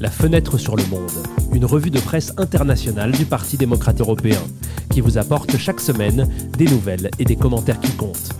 La fenêtre sur le monde, une revue de presse internationale du Parti démocrate européen, qui vous apporte chaque semaine des nouvelles et des commentaires qui comptent.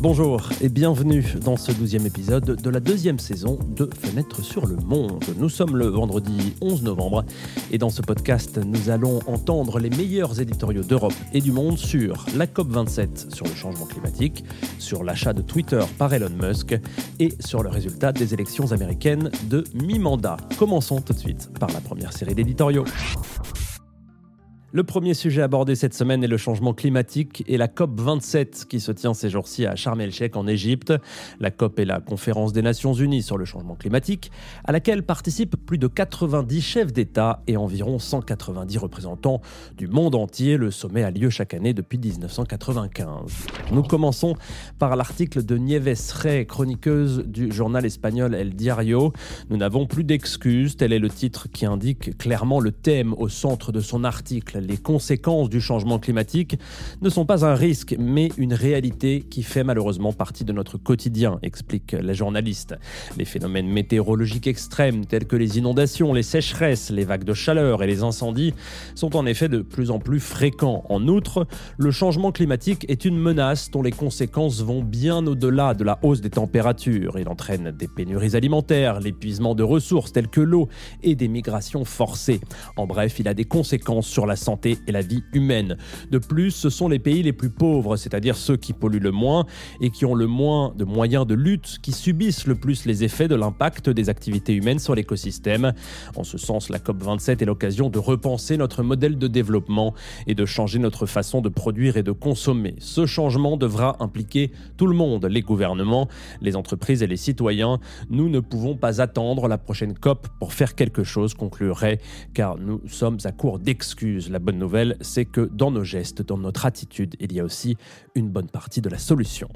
Bonjour et bienvenue dans ce douzième épisode de la deuxième saison de Fenêtre sur le Monde. Nous sommes le vendredi 11 novembre et dans ce podcast, nous allons entendre les meilleurs éditoriaux d'Europe et du monde sur la COP27 sur le changement climatique, sur l'achat de Twitter par Elon Musk et sur le résultat des élections américaines de mi-mandat. Commençons tout de suite par la première série d'éditoriaux. Le premier sujet abordé cette semaine est le changement climatique et la COP 27 qui se tient ces jours-ci à Sharm el-Sheikh en Égypte. La COP est la conférence des Nations Unies sur le changement climatique à laquelle participent plus de 90 chefs d'État et environ 190 représentants du monde entier. Le sommet a lieu chaque année depuis 1995. Nous commençons par l'article de Nieves Rey, chroniqueuse du journal espagnol El Diario. Nous n'avons plus d'excuses, tel est le titre qui indique clairement le thème au centre de son article les conséquences du changement climatique ne sont pas un risque, mais une réalité qui fait malheureusement partie de notre quotidien, explique la journaliste. Les phénomènes météorologiques extrêmes tels que les inondations, les sécheresses, les vagues de chaleur et les incendies sont en effet de plus en plus fréquents. En outre, le changement climatique est une menace dont les conséquences vont bien au-delà de la hausse des températures. Il entraîne des pénuries alimentaires, l'épuisement de ressources telles que l'eau et des migrations forcées. En bref, il a des conséquences sur la santé santé et la vie humaine. De plus, ce sont les pays les plus pauvres, c'est-à-dire ceux qui polluent le moins et qui ont le moins de moyens de lutte, qui subissent le plus les effets de l'impact des activités humaines sur l'écosystème. En ce sens, la COP27 est l'occasion de repenser notre modèle de développement et de changer notre façon de produire et de consommer. Ce changement devra impliquer tout le monde, les gouvernements, les entreprises et les citoyens. Nous ne pouvons pas attendre la prochaine COP pour faire quelque chose, conclurait, car nous sommes à court d'excuses. La bonne nouvelle, c'est que dans nos gestes, dans notre attitude, il y a aussi une bonne partie de la solution.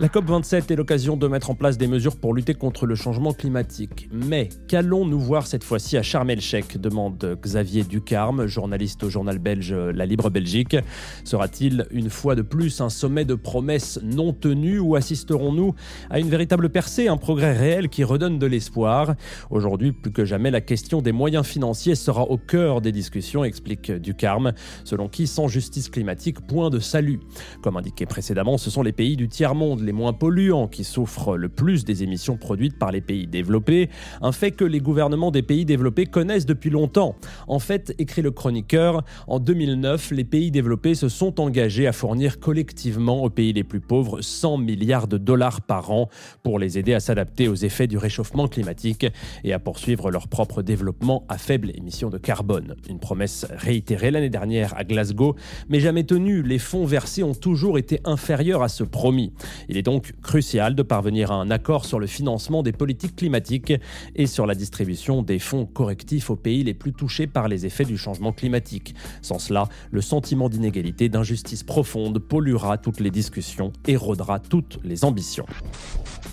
La COP27 est l'occasion de mettre en place des mesures pour lutter contre le changement climatique. Mais qu'allons-nous voir cette fois-ci à Sharm el-Sheikh demande Xavier Ducarme, journaliste au journal belge La Libre Belgique. Sera-t-il une fois de plus un sommet de promesses non tenues ou assisterons-nous à une véritable percée, un progrès réel qui redonne de l'espoir? Aujourd'hui, plus que jamais, la question des moyens financiers sera au cœur des discussions, explique Ducarme, selon qui sans justice climatique, point de salut. Comme indiqué précédemment, ce sont les pays du tiers-monde les moins polluants qui souffrent le plus des émissions produites par les pays développés, un fait que les gouvernements des pays développés connaissent depuis longtemps. En fait, écrit le chroniqueur, en 2009, les pays développés se sont engagés à fournir collectivement aux pays les plus pauvres 100 milliards de dollars par an pour les aider à s'adapter aux effets du réchauffement climatique et à poursuivre leur propre développement à faible émission de carbone. Une promesse réitérée l'année dernière à Glasgow, mais jamais tenue. Les fonds versés ont toujours été inférieurs à ce promis. Il est donc crucial de parvenir à un accord sur le financement des politiques climatiques et sur la distribution des fonds correctifs aux pays les plus touchés par les effets du changement climatique. Sans cela, le sentiment d'inégalité, d'injustice profonde polluera toutes les discussions, érodera toutes les ambitions.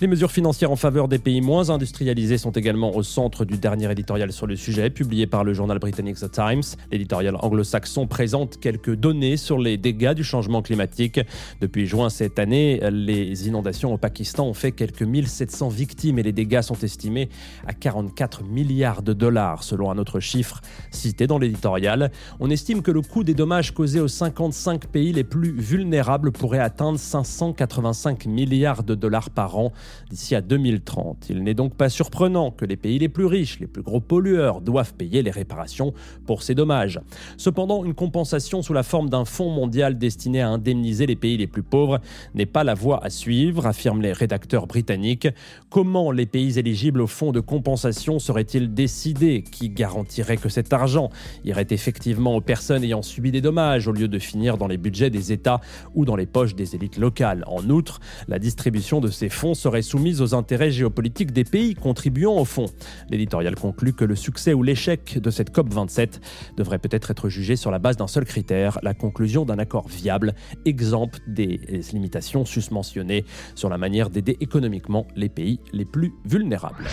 Les mesures financières en faveur des pays moins industrialisés sont également au centre du dernier éditorial sur le sujet, publié par le journal britannique The Times. L'éditorial anglo-saxon présente quelques données sur les dégâts du changement climatique. Depuis juin cette année, les les inondations au Pakistan ont fait quelques 1700 victimes et les dégâts sont estimés à 44 milliards de dollars selon un autre chiffre cité dans l'éditorial. On estime que le coût des dommages causés aux 55 pays les plus vulnérables pourrait atteindre 585 milliards de dollars par an d'ici à 2030. Il n'est donc pas surprenant que les pays les plus riches, les plus gros pollueurs, doivent payer les réparations pour ces dommages. Cependant, une compensation sous la forme d'un fonds mondial destiné à indemniser les pays les plus pauvres n'est pas la voie à suivre suivre, affirment les rédacteurs britanniques. Comment les pays éligibles au fonds de compensation seraient-ils décidés? Qui garantirait que cet argent irait effectivement aux personnes ayant subi des dommages au lieu de finir dans les budgets des États ou dans les poches des élites locales? En outre, la distribution de ces fonds serait soumise aux intérêts géopolitiques des pays contribuant au fonds. L'éditorial conclut que le succès ou l'échec de cette COP27 devrait peut-être être jugé sur la base d'un seul critère, la conclusion d'un accord viable, exemple des limitations susmentionnées sur la manière d'aider économiquement les pays les plus vulnérables.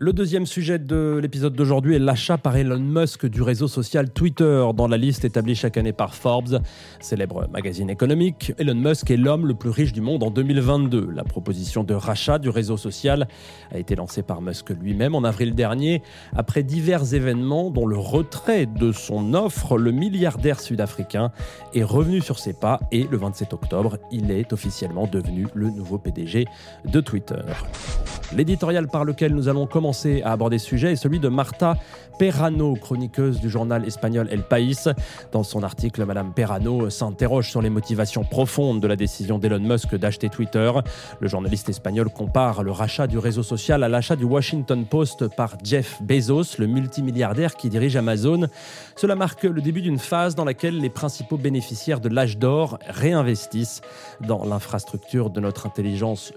Le deuxième sujet de l'épisode d'aujourd'hui est l'achat par Elon Musk du réseau social Twitter dans la liste établie chaque année par Forbes, célèbre magazine économique. Elon Musk est l'homme le plus riche du monde en 2022. La proposition de rachat du réseau social a été lancée par Musk lui-même en avril dernier. Après divers événements dont le retrait de son offre, le milliardaire sud-africain est revenu sur ses pas et le 27 octobre, il est officiellement devenu le nouveau PDG de Twitter. L'éditorial par lequel nous allons commencer à aborder ce sujet est celui de Marta Perrano, chroniqueuse du journal espagnol El País. Dans son article, Madame Perrano s'interroge sur les motivations profondes de la décision d'Elon Musk d'acheter Twitter. Le journaliste espagnol compare le rachat du réseau social à l'achat du Washington Post par Jeff Bezos, le multimilliardaire qui dirige Amazon. Cela marque le début d'une phase dans laquelle les principaux bénéficiaires de l'âge d'or réinvestissent dans l'infrastructure de notre intelligence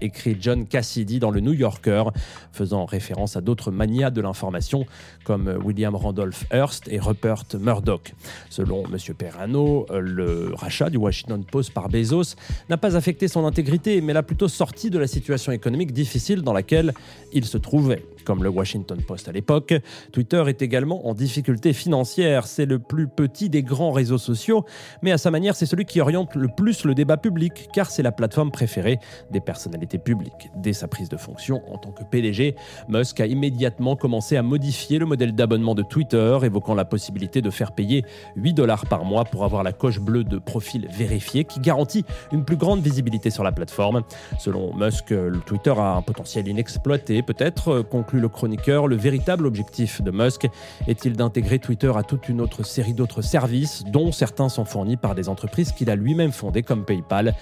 écrit John Cassidy dans le New Yorker, faisant référence à d'autres manias de l'information comme William Randolph Hearst et Rupert Murdoch. Selon M. Perrano, le rachat du Washington Post par Bezos n'a pas affecté son intégrité, mais l'a plutôt sorti de la situation économique difficile dans laquelle il se trouvait comme le Washington Post à l'époque. Twitter est également en difficulté financière. C'est le plus petit des grands réseaux sociaux, mais à sa manière, c'est celui qui oriente le plus le débat public, car c'est la plateforme préférée des personnalités publiques. Dès sa prise de fonction en tant que PDG, Musk a immédiatement commencé à modifier le modèle d'abonnement de Twitter, évoquant la possibilité de faire payer 8 dollars par mois pour avoir la coche bleue de profil vérifié qui garantit une plus grande visibilité sur la plateforme. Selon Musk, le Twitter a un potentiel inexploité, peut-être, conclut le chroniqueur, le véritable objectif de Musk est-il d'intégrer Twitter à toute une autre série d'autres services, dont certains sont fournis par des entreprises qu'il a lui-même fondées comme PayPal,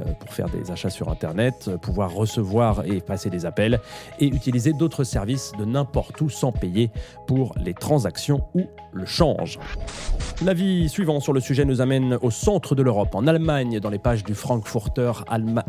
euh, pour faire des achats sur Internet, pouvoir recevoir et passer des appels, et utiliser d'autres services de n'importe où sans payer pour les transactions ou le change. L'avis suivant sur le sujet nous amène au centre de l'Europe, en Allemagne, dans les pages du Frankfurter Allemagne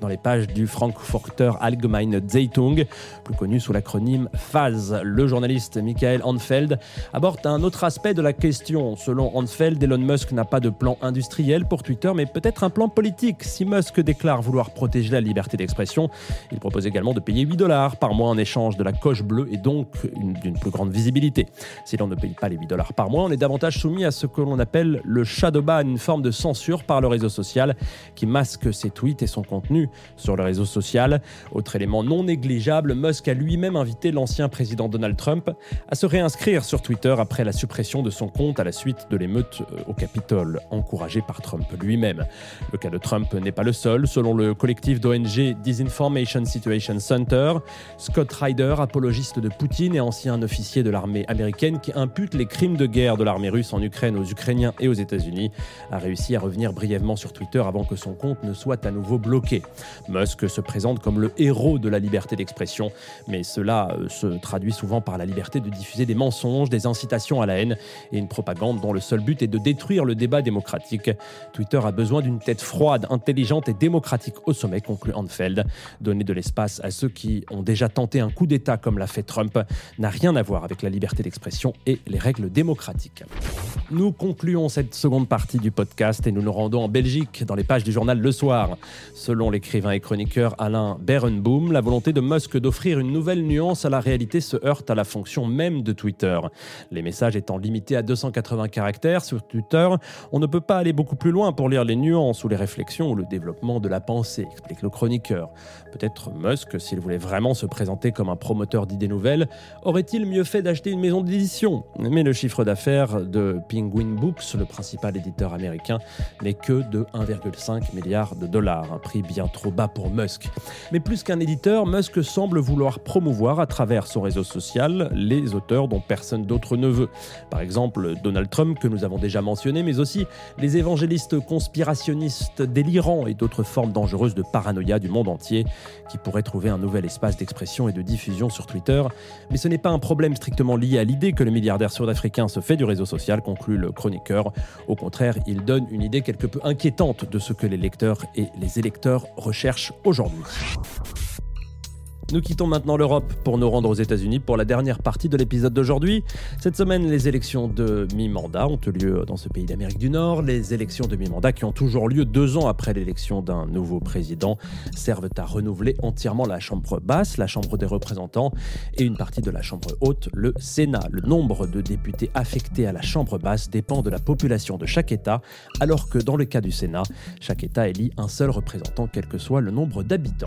dans les pages du Frankfurter Allgemeine Zeitung, plus connu sous l'acronyme FAZ. Le journaliste Michael Hanfeld aborde un autre aspect de la question. Selon Hanfeld, Elon Musk n'a pas de plan industriel pour Twitter, mais peut-être un plan politique. Si Musk déclare vouloir protéger la liberté d'expression, il propose également de payer 8 dollars par mois en échange de la coche bleue et donc d'une plus grande visibilité. Si l'on ne paye pas les 8 dollars par mois, on est davantage soumis à ce que l'on appelle le shadow ban, une forme de censure par le réseau social qui masque ses tweets et son contenu sur le réseau social. Autre élément non négligeable, Musk a lui-même invité l'ancien président Donald Trump à se réinscrire sur Twitter après la suppression de son compte à la suite de l'émeute euh, au Capitole, encouragée par Trump lui-même. Le cas de Trump n'est pas le seul. Selon le collectif d'ONG Disinformation Situation Center, Scott Ryder, apologiste de Poutine et ancien officier de l'armée américaine qui impute les crimes de guerre de l'armée russe en Ukraine aux Ukrainiens et aux États-Unis, a réussi à revenir brièvement sur Twitter avant que son compte ne soit à nouveau bloqué. Musk se présente comme le héros de la liberté d'expression, mais cela euh, se traduit souvent par la liberté de diffuser des mensonges, des incitations à la haine et une propagande dont le seul but est de détruire le débat démocratique. Twitter a besoin d'une tête froide, intelligente et démocratique au sommet, conclut Hanfeld. Donner de l'espace à ceux qui ont déjà tenté un coup d'État comme l'a fait Trump n'a rien à voir avec la liberté d'expression et les règles démocratiques. Nous concluons cette seconde partie du podcast et nous nous rendons en Belgique, dans les pages du journal Le Soir. Selon l'écrivain et chroniqueur Alain Berenboom, la volonté de Musk d'offrir une nouvelle nuance à la réalité se heurte à la fonction même de Twitter. Les messages étant limités à 280 caractères sur Twitter, on ne peut pas aller beaucoup plus loin pour lire les nuances ou les réflexions ou le développement de la pensée, explique le chroniqueur. Peut-être Musk, s'il voulait vraiment se présenter comme un promoteur d'idées nouvelles, aurait-il mieux fait d'acheter une maison d'édition? Mais le chiffre d'affaires de Penguin Books, le principal éditeur américain, n'est que de 1,5 milliard de dollars, un prix bien trop bas pour Musk. Mais plus qu'un éditeur, Musk semble vouloir promouvoir à travers son réseau social les auteurs dont personne d'autre ne veut. Par exemple, Donald Trump, que nous avons déjà mentionné, mais aussi les évangélistes conspirationnistes délirants et d'autres formes dangereuses de paranoïa du monde entier qui pourraient trouver un nouvel espace d'expression et de diffusion sur Twitter. Mais ce n'est pas un problème strictement lié à l'idée que le milliardaire sud-africain se fait du réseau social, conclut le chroniqueur. Au contraire, il donne une idée quelque peu inquiétante de ce que les lecteurs et les électeurs recherchent aujourd'hui. Nous quittons maintenant l'Europe pour nous rendre aux États-Unis pour la dernière partie de l'épisode d'aujourd'hui. Cette semaine, les élections de mi-mandat ont eu lieu dans ce pays d'Amérique du Nord. Les élections de mi-mandat qui ont toujours lieu deux ans après l'élection d'un nouveau président servent à renouveler entièrement la Chambre basse, la Chambre des représentants et une partie de la Chambre haute, le Sénat. Le nombre de députés affectés à la Chambre basse dépend de la population de chaque État, alors que dans le cas du Sénat, chaque État élit un seul représentant, quel que soit le nombre d'habitants.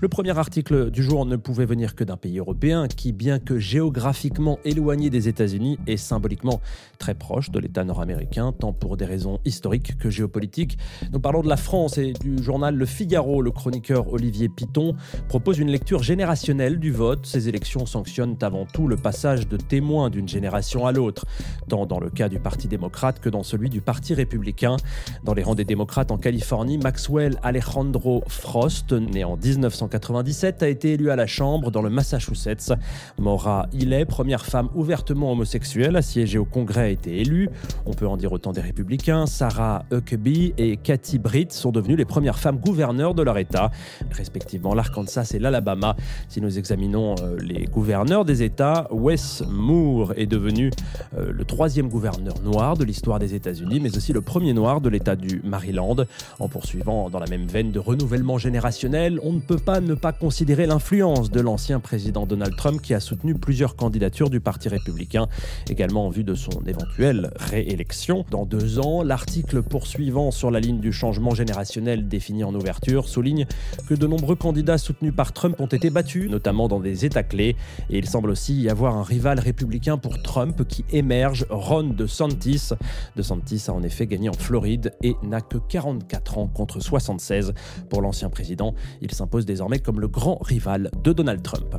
Le premier article du jour ne pouvait venir que d'un pays européen qui, bien que géographiquement éloigné des États-Unis, est symboliquement très proche de l'État nord-américain, tant pour des raisons historiques que géopolitiques. Nous parlons de la France et du journal Le Figaro. Le chroniqueur Olivier Piton propose une lecture générationnelle du vote. Ces élections sanctionnent avant tout le passage de témoins d'une génération à l'autre, tant dans le cas du Parti démocrate que dans celui du Parti républicain. Dans les rangs des démocrates en Californie, Maxwell Alejandro Frost, né en 1997, a été élu à la Chambre dans le Massachusetts. Maura Hillet, première femme ouvertement homosexuelle à siéger au Congrès, a été élue. On peut en dire autant des républicains. Sarah Huckabee et Cathy Britt sont devenues les premières femmes gouverneurs de leur État, respectivement l'Arkansas et l'Alabama. Si nous examinons euh, les gouverneurs des États, Wes Moore est devenu euh, le troisième gouverneur noir de l'histoire des États-Unis, mais aussi le premier noir de l'État du Maryland. En poursuivant dans la même veine de renouvellement générationnel, on ne peut pas ne pas considérer l'influence de l'ancien président Donald Trump qui a soutenu plusieurs candidatures du Parti républicain, également en vue de son éventuelle réélection. Dans deux ans, l'article poursuivant sur la ligne du changement générationnel défini en ouverture souligne que de nombreux candidats soutenus par Trump ont été battus, notamment dans des États clés, et il semble aussi y avoir un rival républicain pour Trump qui émerge, Ron DeSantis. DeSantis a en effet gagné en Floride et n'a que 44 ans contre 76 pour l'ancien président. Il s'impose désormais comme le grand rival de Donald Trump.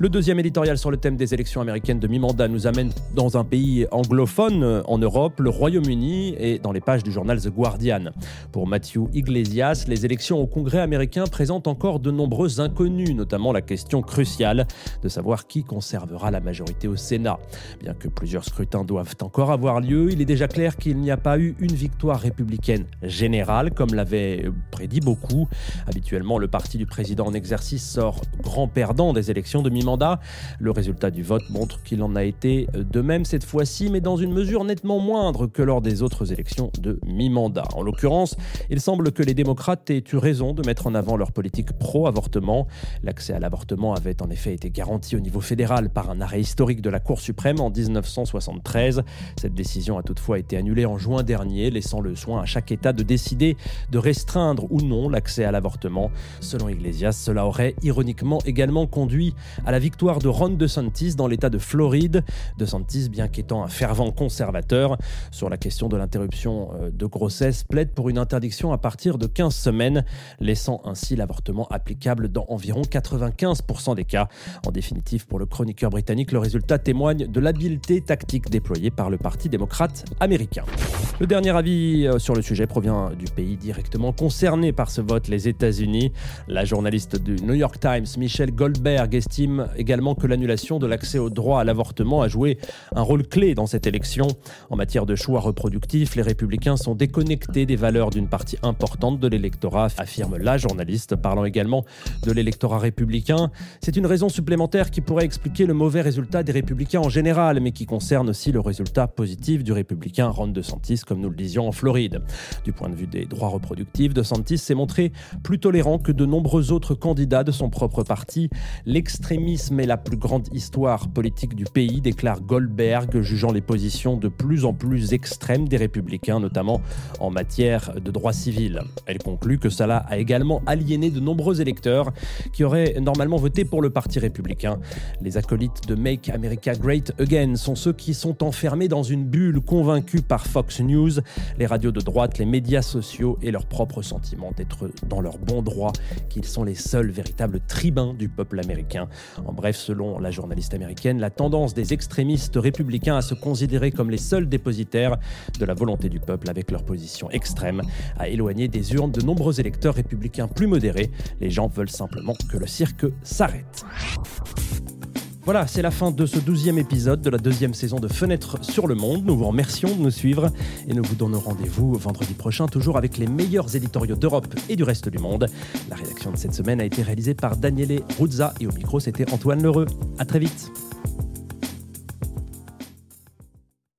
Le deuxième éditorial sur le thème des élections américaines de mi-mandat nous amène dans un pays anglophone en Europe, le Royaume-Uni, et dans les pages du journal The Guardian. Pour Matthew Iglesias, les élections au Congrès américain présentent encore de nombreux inconnus, notamment la question cruciale de savoir qui conservera la majorité au Sénat. Bien que plusieurs scrutins doivent encore avoir lieu, il est déjà clair qu'il n'y a pas eu une victoire républicaine générale, comme l'avaient prédit beaucoup. Habituellement, le parti du président en exercice sort grand perdant des élections de mi-mandat. Le résultat du vote montre qu'il en a été de même cette fois-ci, mais dans une mesure nettement moindre que lors des autres élections de mi-mandat. En l'occurrence, il semble que les démocrates aient eu raison de mettre en avant leur politique pro-avortement. L'accès à l'avortement avait en effet été garanti au niveau fédéral par un arrêt historique de la Cour suprême en 1973. Cette décision a toutefois été annulée en juin dernier, laissant le soin à chaque État de décider de restreindre ou non l'accès à l'avortement. Selon Iglesias, cela aurait ironiquement également conduit à la victoire de Ron DeSantis dans l'État de Floride. DeSantis, bien qu'étant un fervent conservateur sur la question de l'interruption euh, de grossesse, plaide pour une interdiction à partir de 15 semaines, laissant ainsi l'avortement applicable dans environ 95% des cas. En définitive, pour le chroniqueur britannique, le résultat témoigne de l'habileté tactique déployée par le Parti démocrate américain. Le dernier avis euh, sur le sujet provient du pays directement concerné par ce vote, les États-Unis. La journaliste du New York Times, Michelle Goldberg, estime également que l'annulation de l'accès au droit à l'avortement a joué un rôle clé dans cette élection. En matière de choix reproductifs, les républicains sont déconnectés des valeurs d'une partie importante de l'électorat, affirme la journaliste, parlant également de l'électorat républicain. C'est une raison supplémentaire qui pourrait expliquer le mauvais résultat des républicains en général, mais qui concerne aussi le résultat positif du républicain Ron DeSantis, comme nous le disions en Floride. Du point de vue des droits reproductifs, DeSantis s'est montré plus tolérant que de nombreux autres candidats de son propre parti. L'extrémisme est la plus grande histoire politique du pays, déclare Goldberg, jugeant les positions de plus en plus extrêmes des républicains, notamment en matière de droits civils. Elle conclut que cela a également aliéné de nombreux électeurs qui auraient normalement voté pour le Parti républicain. Les acolytes de Make America Great Again sont ceux qui sont enfermés dans une bulle convaincus par Fox News, les radios de droite, les médias sociaux et leur propre sentiment d'être dans leur bon droit, qu'ils sont les seuls véritables tribuns du peuple américain. En bref, selon la journaliste américaine, la tendance des extrémistes républicains à se considérer comme les seuls dépositaires de la volonté du peuple avec leur position extrême a éloigné des urnes de nombreux électeurs républicains plus modérés. Les gens veulent simplement que le cirque s'arrête. Voilà, c'est la fin de ce douzième épisode de la deuxième saison de Fenêtre sur le Monde. Nous vous remercions de nous suivre et nous vous donnons rendez-vous vendredi prochain, toujours avec les meilleurs éditoriaux d'Europe et du reste du monde. La rédaction de cette semaine a été réalisée par Daniele Ruzza et au micro, c'était Antoine Lheureux. À très vite.